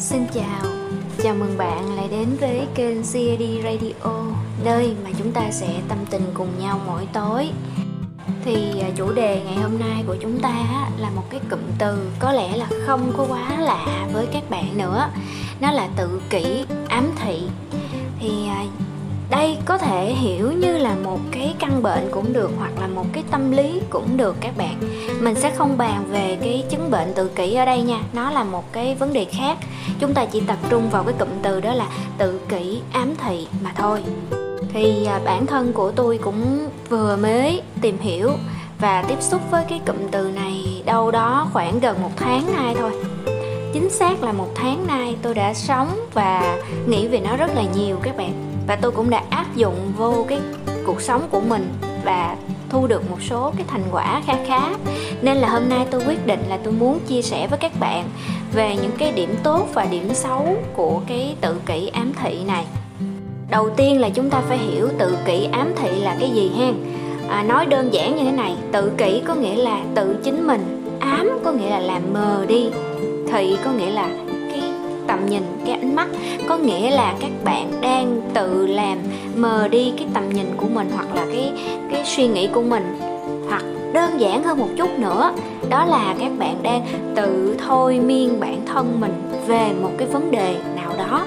Xin chào, chào mừng bạn lại đến với kênh CAD Radio Nơi mà chúng ta sẽ tâm tình cùng nhau mỗi tối. Thì à, chủ đề ngày hôm nay của chúng ta là một cái cụm từ có lẽ là không có quá lạ với các bạn nữa. Nó là tự kỷ, ám thị. Thì à, đây có thể hiểu như là một cái căn bệnh cũng được hoặc là một cái tâm lý cũng được các bạn. Mình sẽ không bàn về cái chứng bệnh tự kỷ ở đây nha. Nó là một cái vấn đề khác. Chúng ta chỉ tập trung vào cái cụm từ đó là tự kỷ ám thị mà thôi. Thì à, bản thân của tôi cũng vừa mới tìm hiểu và tiếp xúc với cái cụm từ này đâu đó khoảng gần một tháng nay thôi. Chính xác là một tháng nay tôi đã sống và nghĩ về nó rất là nhiều các bạn và tôi cũng đã áp dụng vô cái cuộc sống của mình và thu được một số cái thành quả khá khá. Nên là hôm nay tôi quyết định là tôi muốn chia sẻ với các bạn về những cái điểm tốt và điểm xấu của cái tự kỷ ám thị này. Đầu tiên là chúng ta phải hiểu tự kỷ ám thị là cái gì ha à, nói đơn giản như thế này tự kỷ có nghĩa là tự chính mình ám có nghĩa là làm mờ đi thị có nghĩa là tầm nhìn cái ánh mắt. Có nghĩa là các bạn đang tự làm mờ đi cái tầm nhìn của mình hoặc là cái cái suy nghĩ của mình. Hoặc đơn giản hơn một chút nữa đó là các bạn đang tự thôi miên bản thân mình về một cái vấn đề nào đó.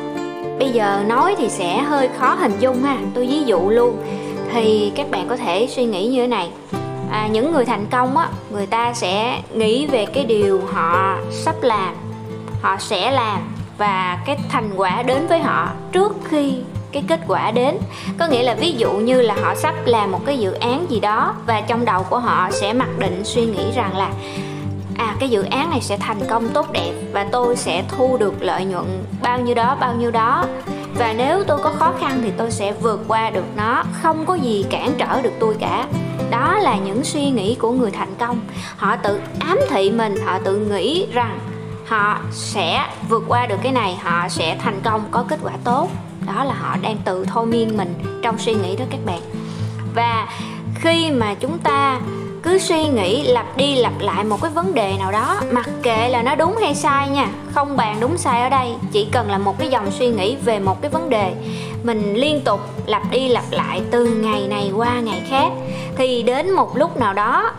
Bây giờ nói thì sẽ hơi khó hình dung ha tôi ví dụ luôn. Thì các bạn có thể suy nghĩ như thế này. À, những người thành công á người ta sẽ nghĩ về cái điều họ sắp làm họ sẽ làm và cái thành quả đến với họ trước khi cái kết quả đến. Có nghĩa là ví dụ như là họ sắp làm một cái dự án gì đó và trong đầu của họ sẽ mặc định suy nghĩ rằng là à cái dự án này sẽ thành công tốt đẹp và tôi sẽ thu được lợi nhuận bao nhiêu đó, bao nhiêu đó. Và nếu tôi có khó khăn thì tôi sẽ vượt qua được nó, không có gì cản trở được tôi cả. Đó là những suy nghĩ của người thành công. Họ tự ám thị mình, họ tự nghĩ rằng họ sẽ vượt qua được cái này, họ sẽ thành công, có kết quả tốt. Đó là họ đang tự thôi miên mình trong suy nghĩ đó các bạn. Và khi mà chúng ta cứ suy nghĩ lặp đi lặp lại một cái vấn đề nào đó, mặc kệ là nó đúng hay sai nha, không bàn đúng sai ở đây, chỉ cần là một cái dòng suy nghĩ về một cái vấn đề, mình liên tục lặp đi lặp lại từ ngày này qua ngày khác, thì đến một lúc nào đó,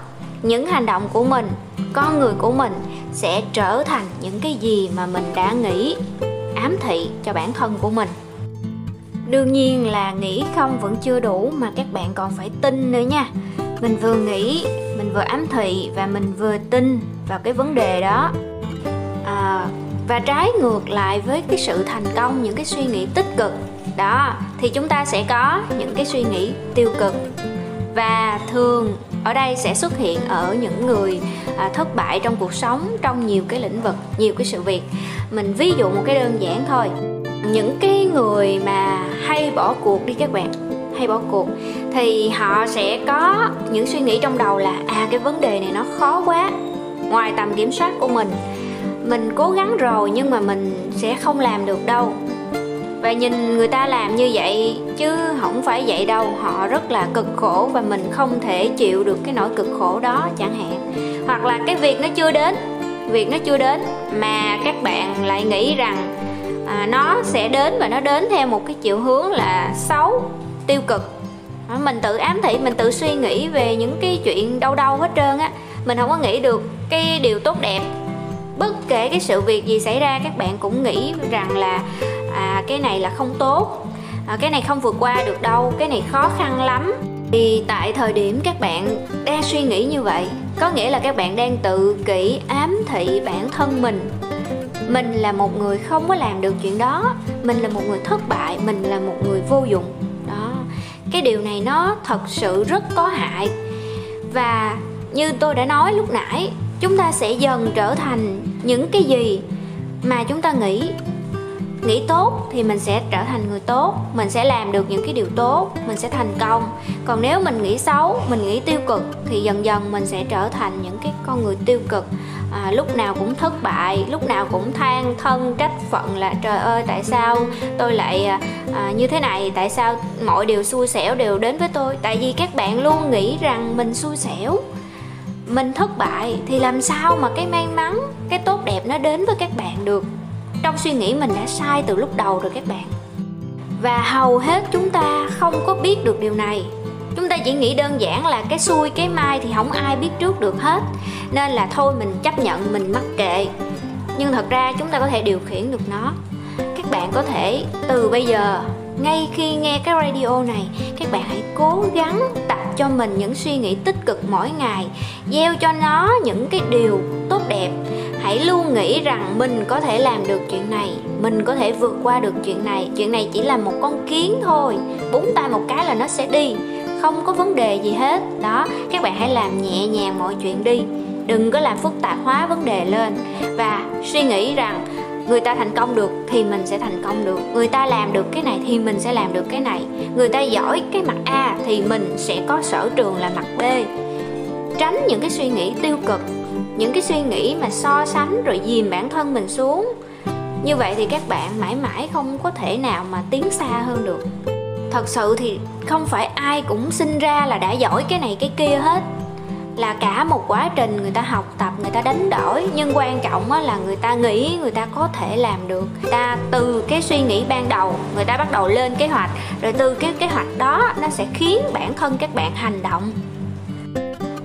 những hành động của mình, con người của mình sẽ trở thành những cái gì mà mình đã nghĩ ám thị cho bản thân của mình. Đương nhiên là nghĩ không vẫn chưa đủ mà các bạn còn phải tin nữa nha. Mình vừa nghĩ mình vừa ám thị và mình vừa tin vào cái vấn đề đó. À, và trái ngược lại với cái sự thành công những cái suy nghĩ tích cực đó thì chúng ta sẽ có những cái suy nghĩ tiêu cực. Và thường ở đây sẽ xuất hiện ở những người à, thất bại trong cuộc sống trong nhiều cái lĩnh vực nhiều cái sự việc. Mình ví dụ một cái đơn giản thôi. Những cái người mà hay bỏ cuộc đi các bạn hay bỏ cuộc thì họ sẽ có những suy nghĩ trong đầu là à cái vấn đề này nó khó quá ngoài tầm kiểm soát của mình. Mình cố gắng rồi nhưng mà mình sẽ không làm được đâu và nhìn người ta làm như vậy chứ không phải vậy đâu. Họ rất là cực khổ và mình không thể chịu được cái nỗi cực khổ đó chẳng hạn. Hoặc là cái việc nó chưa đến việc nó chưa đến mà các bạn lại nghĩ rằng à, nó sẽ đến và nó đến theo một cái chiều hướng là xấu tiêu cực. À, mình tự ám thị mình tự suy nghĩ về những cái chuyện đâu đâu hết trơn á. Mình không có nghĩ được cái điều tốt đẹp bất kể cái sự việc gì xảy ra các bạn cũng nghĩ rằng là à cái này là không tốt. À, cái này không vượt qua được đâu cái này khó khăn lắm. Thì tại thời điểm các bạn đang suy nghĩ như vậy có nghĩa là các bạn đang tự kỷ ám thị bản thân mình. Mình là một người không có làm được chuyện đó. Mình là một người thất bại mình là một người vô dụng. Đó. Cái điều này nó thật sự rất có hại. Và như tôi đã nói lúc nãy chúng ta sẽ dần trở thành những cái gì mà chúng ta nghĩ. Nghĩ tốt thì mình sẽ trở thành người tốt mình sẽ làm được những cái điều tốt mình sẽ thành công. Còn nếu mình nghĩ xấu mình nghĩ tiêu cực thì dần dần mình sẽ trở thành những cái con người tiêu cực. À, lúc nào cũng thất bại lúc nào cũng than thân trách phận là trời ơi tại sao tôi lại à, à như thế này? Tại sao mọi điều xui xẻo đều đến với tôi? Tại vì các bạn luôn nghĩ rằng mình xui xẻo mình thất bại thì làm sao mà cái may mắn, cái tốt đẹp nó đến với các bạn được? Trong suy nghĩ mình đã sai từ lúc đầu rồi các bạn. Và hầu hết chúng ta không có biết được điều này. Chúng ta chỉ nghĩ đơn giản là cái xui, cái mai thì không ai biết trước được hết. Nên là thôi mình chấp nhận, mình mắc kệ. Nhưng thật ra chúng ta có thể điều khiển được nó. Các bạn có thể từ bây giờ ngay khi nghe cái radio này, các bạn hãy cố gắng tập cho mình những suy nghĩ tích cực mỗi ngày. Gieo cho nó những cái điều tốt đẹp. Hãy luôn nghĩ rằng mình có thể làm được chuyện này, mình có thể vượt qua được chuyện này. Chuyện này chỉ là một con kiến thôi, búng tay một cái là nó sẽ đi. Không có vấn đề gì hết. Đó, các bạn hãy làm nhẹ nhàng mọi chuyện đi. Đừng có làm phức tạp hóa vấn đề lên. Và suy nghĩ rằng người ta thành công được thì mình sẽ thành công được. Người ta làm được cái này thì mình sẽ làm được cái này. Người ta giỏi cái mặt a thì mình sẽ có sở trường là mặt b. Tránh những cái suy nghĩ tiêu cực, những cái suy nghĩ mà so sánh rồi dìm bản thân mình xuống. Như vậy thì các bạn mãi mãi không có thể nào mà tiến xa hơn được. Thật sự thì không phải ai cũng sinh ra là đã giỏi cái này cái kia hết là cả một quá trình người ta học tập, người ta đánh đổi. Nhưng quan trọng là người ta nghĩ, người ta có thể làm được. Người ta từ cái suy nghĩ ban đầu, người ta bắt đầu lên kế hoạch. Rồi từ cái kế hoạch đó, nó sẽ khiến bản thân các bạn hành động.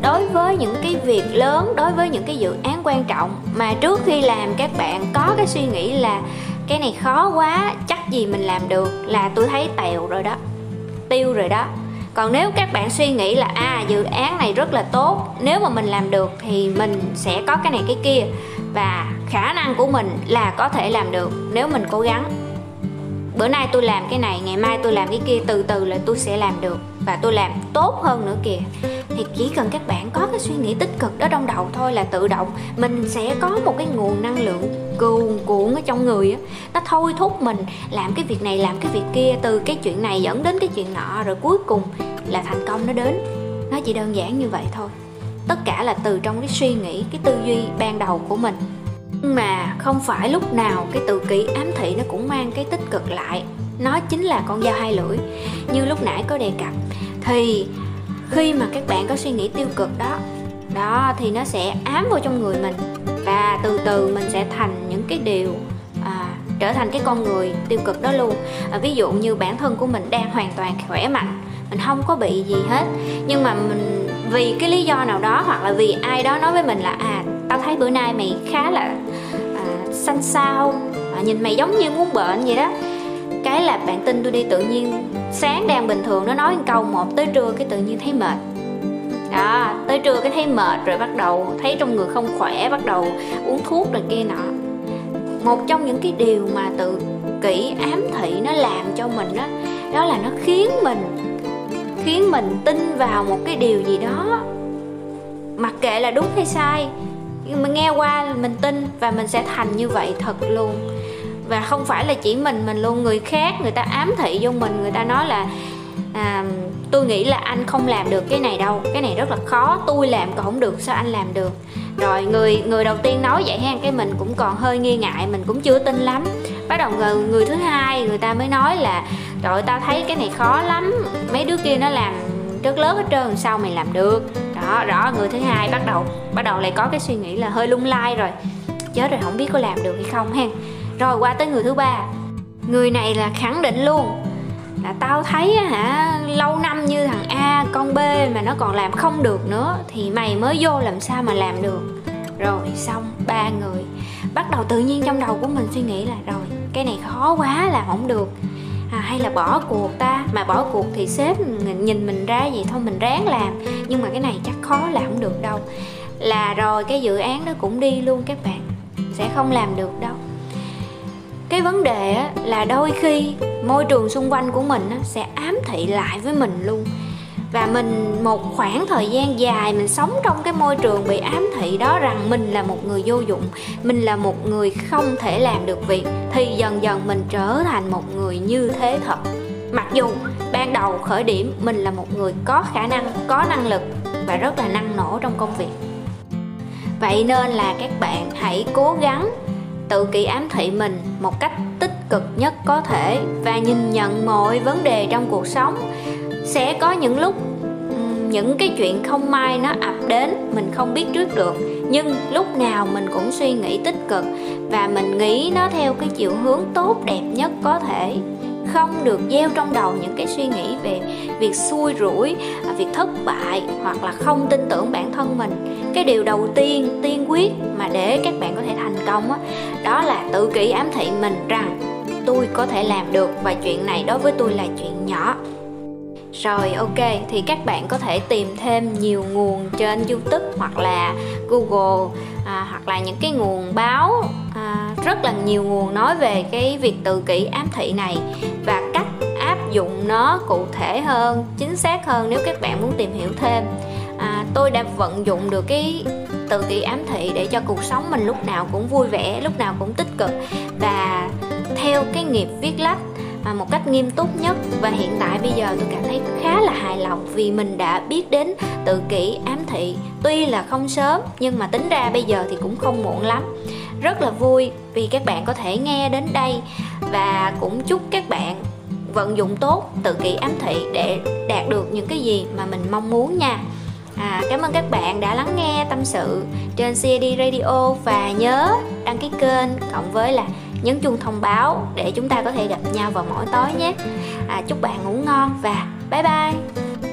Đối với những cái việc lớn, đối với những cái dự án quan trọng, mà trước khi làm các bạn có cái suy nghĩ là cái này khó quá, chắc gì mình làm được? là tôi thấy tèo rồi đó, tiêu rồi đó còn nếu các bạn suy nghĩ là à dự án này rất là tốt, nếu mà mình làm được thì mình sẽ có cái này cái kia. Và khả năng của mình là có thể làm được nếu mình cố gắng. Bữa nay tôi làm cái này, ngày mai tôi làm cái kia, từ từ là tôi sẽ làm được và tôi làm tốt hơn nữa kìa thì chỉ cần các bạn có cái suy nghĩ tích cực đó trong đầu thôi là tự động mình sẽ có một cái nguồn năng lượng cuồn cuộn ở trong người á. Nó thôi thúc mình làm cái việc này, làm cái việc kia, từ cái chuyện này dẫn đến cái chuyện nọ, rồi cuối cùng là thành công nó đến. Nó chỉ đơn giản như vậy thôi. Tất cả là từ trong cái suy nghĩ, cái tư duy ban đầu của mình. Nhưng mà không phải lúc nào cái tự kỷ ám thị nó cũng mang cái tích cực lại. Nó chính là con dao hai lưỡi. Như lúc nãy có đề cập, thì khi mà các bạn có suy nghĩ tiêu cực đó đó thì nó sẽ ám vào trong người mình và từ từ mình sẽ thành những cái điều à, trở thành cái con người tiêu cực đó luôn. À, ví dụ như bản thân của mình đang hoàn toàn khỏe mạnh mình không có bị gì hết nhưng mà mình vì cái lý do nào đó hoặc là vì ai đó nói với mình là à tao thấy bữa nay mày khá là à, xanh xao à, nhìn mày giống như muốn bệnh vậy đó. Cái là bạn tin tôi đi tự nhiên sáng đang bình thường nó nói một câu, một tới trưa cái tự nhiên thấy mệt. Đó tới trưa cái thấy mệt rồi bắt đầu thấy trong người không khỏe, bắt đầu uống thuốc rồi kia nọ. Một trong những cái điều mà tự kỷ ám thị nó làm cho mình đó đó là nó khiến mình khiến mình tin vào một cái điều gì đó. Mặc kệ là đúng hay sai, nhưng mà nghe qua mình tin và mình sẽ thành như vậy thật luôn và không phải là chỉ mình mình luôn người khác người ta ám thị vô mình người ta nói là à, tôi nghĩ là anh không làm được cái này đâu cái này rất là khó tôi làm còn không được sao anh làm được? Rồi người người đầu tiên nói vậy ha cái mình cũng còn hơi nghi ngại mình cũng chưa tin lắm. Bắt đầu người, người thứ hai người ta mới nói là trời tao thấy cái này khó lắm mấy đứa kia nó làm rất lớn hết trơn sao mày làm được? Đó rõ người thứ hai bắt đầu bắt đầu lại có cái suy nghĩ là hơi lung lay rồi. Chết rồi không biết có làm được hay không ha rồi qua tới người thứ ba. Người này là khẳng định luôn. Là tao thấy hả lâu năm như thằng a con b mà nó còn làm không được nữa thì mày mới vô làm sao mà làm được. Rồi xong ba người. Bắt đầu tự nhiên trong đầu của mình suy nghĩ là rồi cái này khó quá là không được. À, hay là bỏ cuộc ta. Mà bỏ cuộc thì sếp nhìn mình ra gì thôi mình ráng làm. Nhưng mà cái này chắc khó làm không được đâu. Là rồi cái dự án đó cũng đi luôn các bạn. Sẽ không làm được đâu cái vấn đề á, là đôi khi môi trường xung quanh của mình á, sẽ ám thị lại với mình luôn. Và mình một khoảng thời gian dài mình sống trong cái môi trường bị ám thị đó rằng mình là một người vô dụng mình là một người không thể làm được việc thì dần dần mình trở thành một người như thế thật. Mặc dù ban đầu khởi điểm mình là một người có khả năng có năng lực và rất là năng nổ trong công việc. Vậy nên là các bạn hãy cố gắng tự kỷ ám thị mình một cách tích cực nhất có thể và nhìn nhận mọi vấn đề trong cuộc sống. Sẽ có những lúc những cái chuyện không may nó ập đến, mình không biết trước được. Nhưng lúc nào mình cũng suy nghĩ tích cực và mình nghĩ nó theo cái chiều hướng tốt đẹp nhất có thể không được gieo trong đầu những cái suy nghĩ về việc xui rủi à, việc thất bại hoặc là không tin tưởng bản thân mình. Cái điều đầu tiên tiên quyết mà để các bạn có thể thành công đó, đó là tự kỷ ám thị mình rằng tôi có thể làm được và chuyện này đối với tôi là chuyện nhỏ rồi ok thì các bạn có thể tìm thêm nhiều nguồn trên youtube hoặc là google à, hoặc là những cái nguồn báo à, rất là nhiều nguồn nói về cái việc tự kỷ ám thị này và cách áp dụng nó cụ thể hơn chính xác hơn nếu các bạn muốn tìm hiểu thêm. À, tôi đã vận dụng được cái tự kỷ ám thị để cho cuộc sống mình lúc nào cũng vui vẻ lúc nào cũng tích cực. Và theo cái nghiệp viết lách À, một cách nghiêm túc nhất. Và hiện tại bây giờ tôi cảm thấy khá là hài lòng vì mình đã biết đến tự kỷ ám thị. Tuy là không sớm nhưng mà tính ra bây giờ thì cũng không muộn lắm. Rất là vui vì các bạn có thể nghe đến đây. Và cũng chúc các bạn vận dụng tốt tự kỷ ám thị để đạt được những cái gì mà mình mong muốn nha. À, cảm ơn các bạn đã lắng nghe tâm sự trên CD Radio. Và nhớ đăng ký kênh cộng với là nhấn chuông thông báo để chúng ta có thể gặp nhau vào mỗi tối nhé. À, chúc bạn ngủ ngon và bye bye.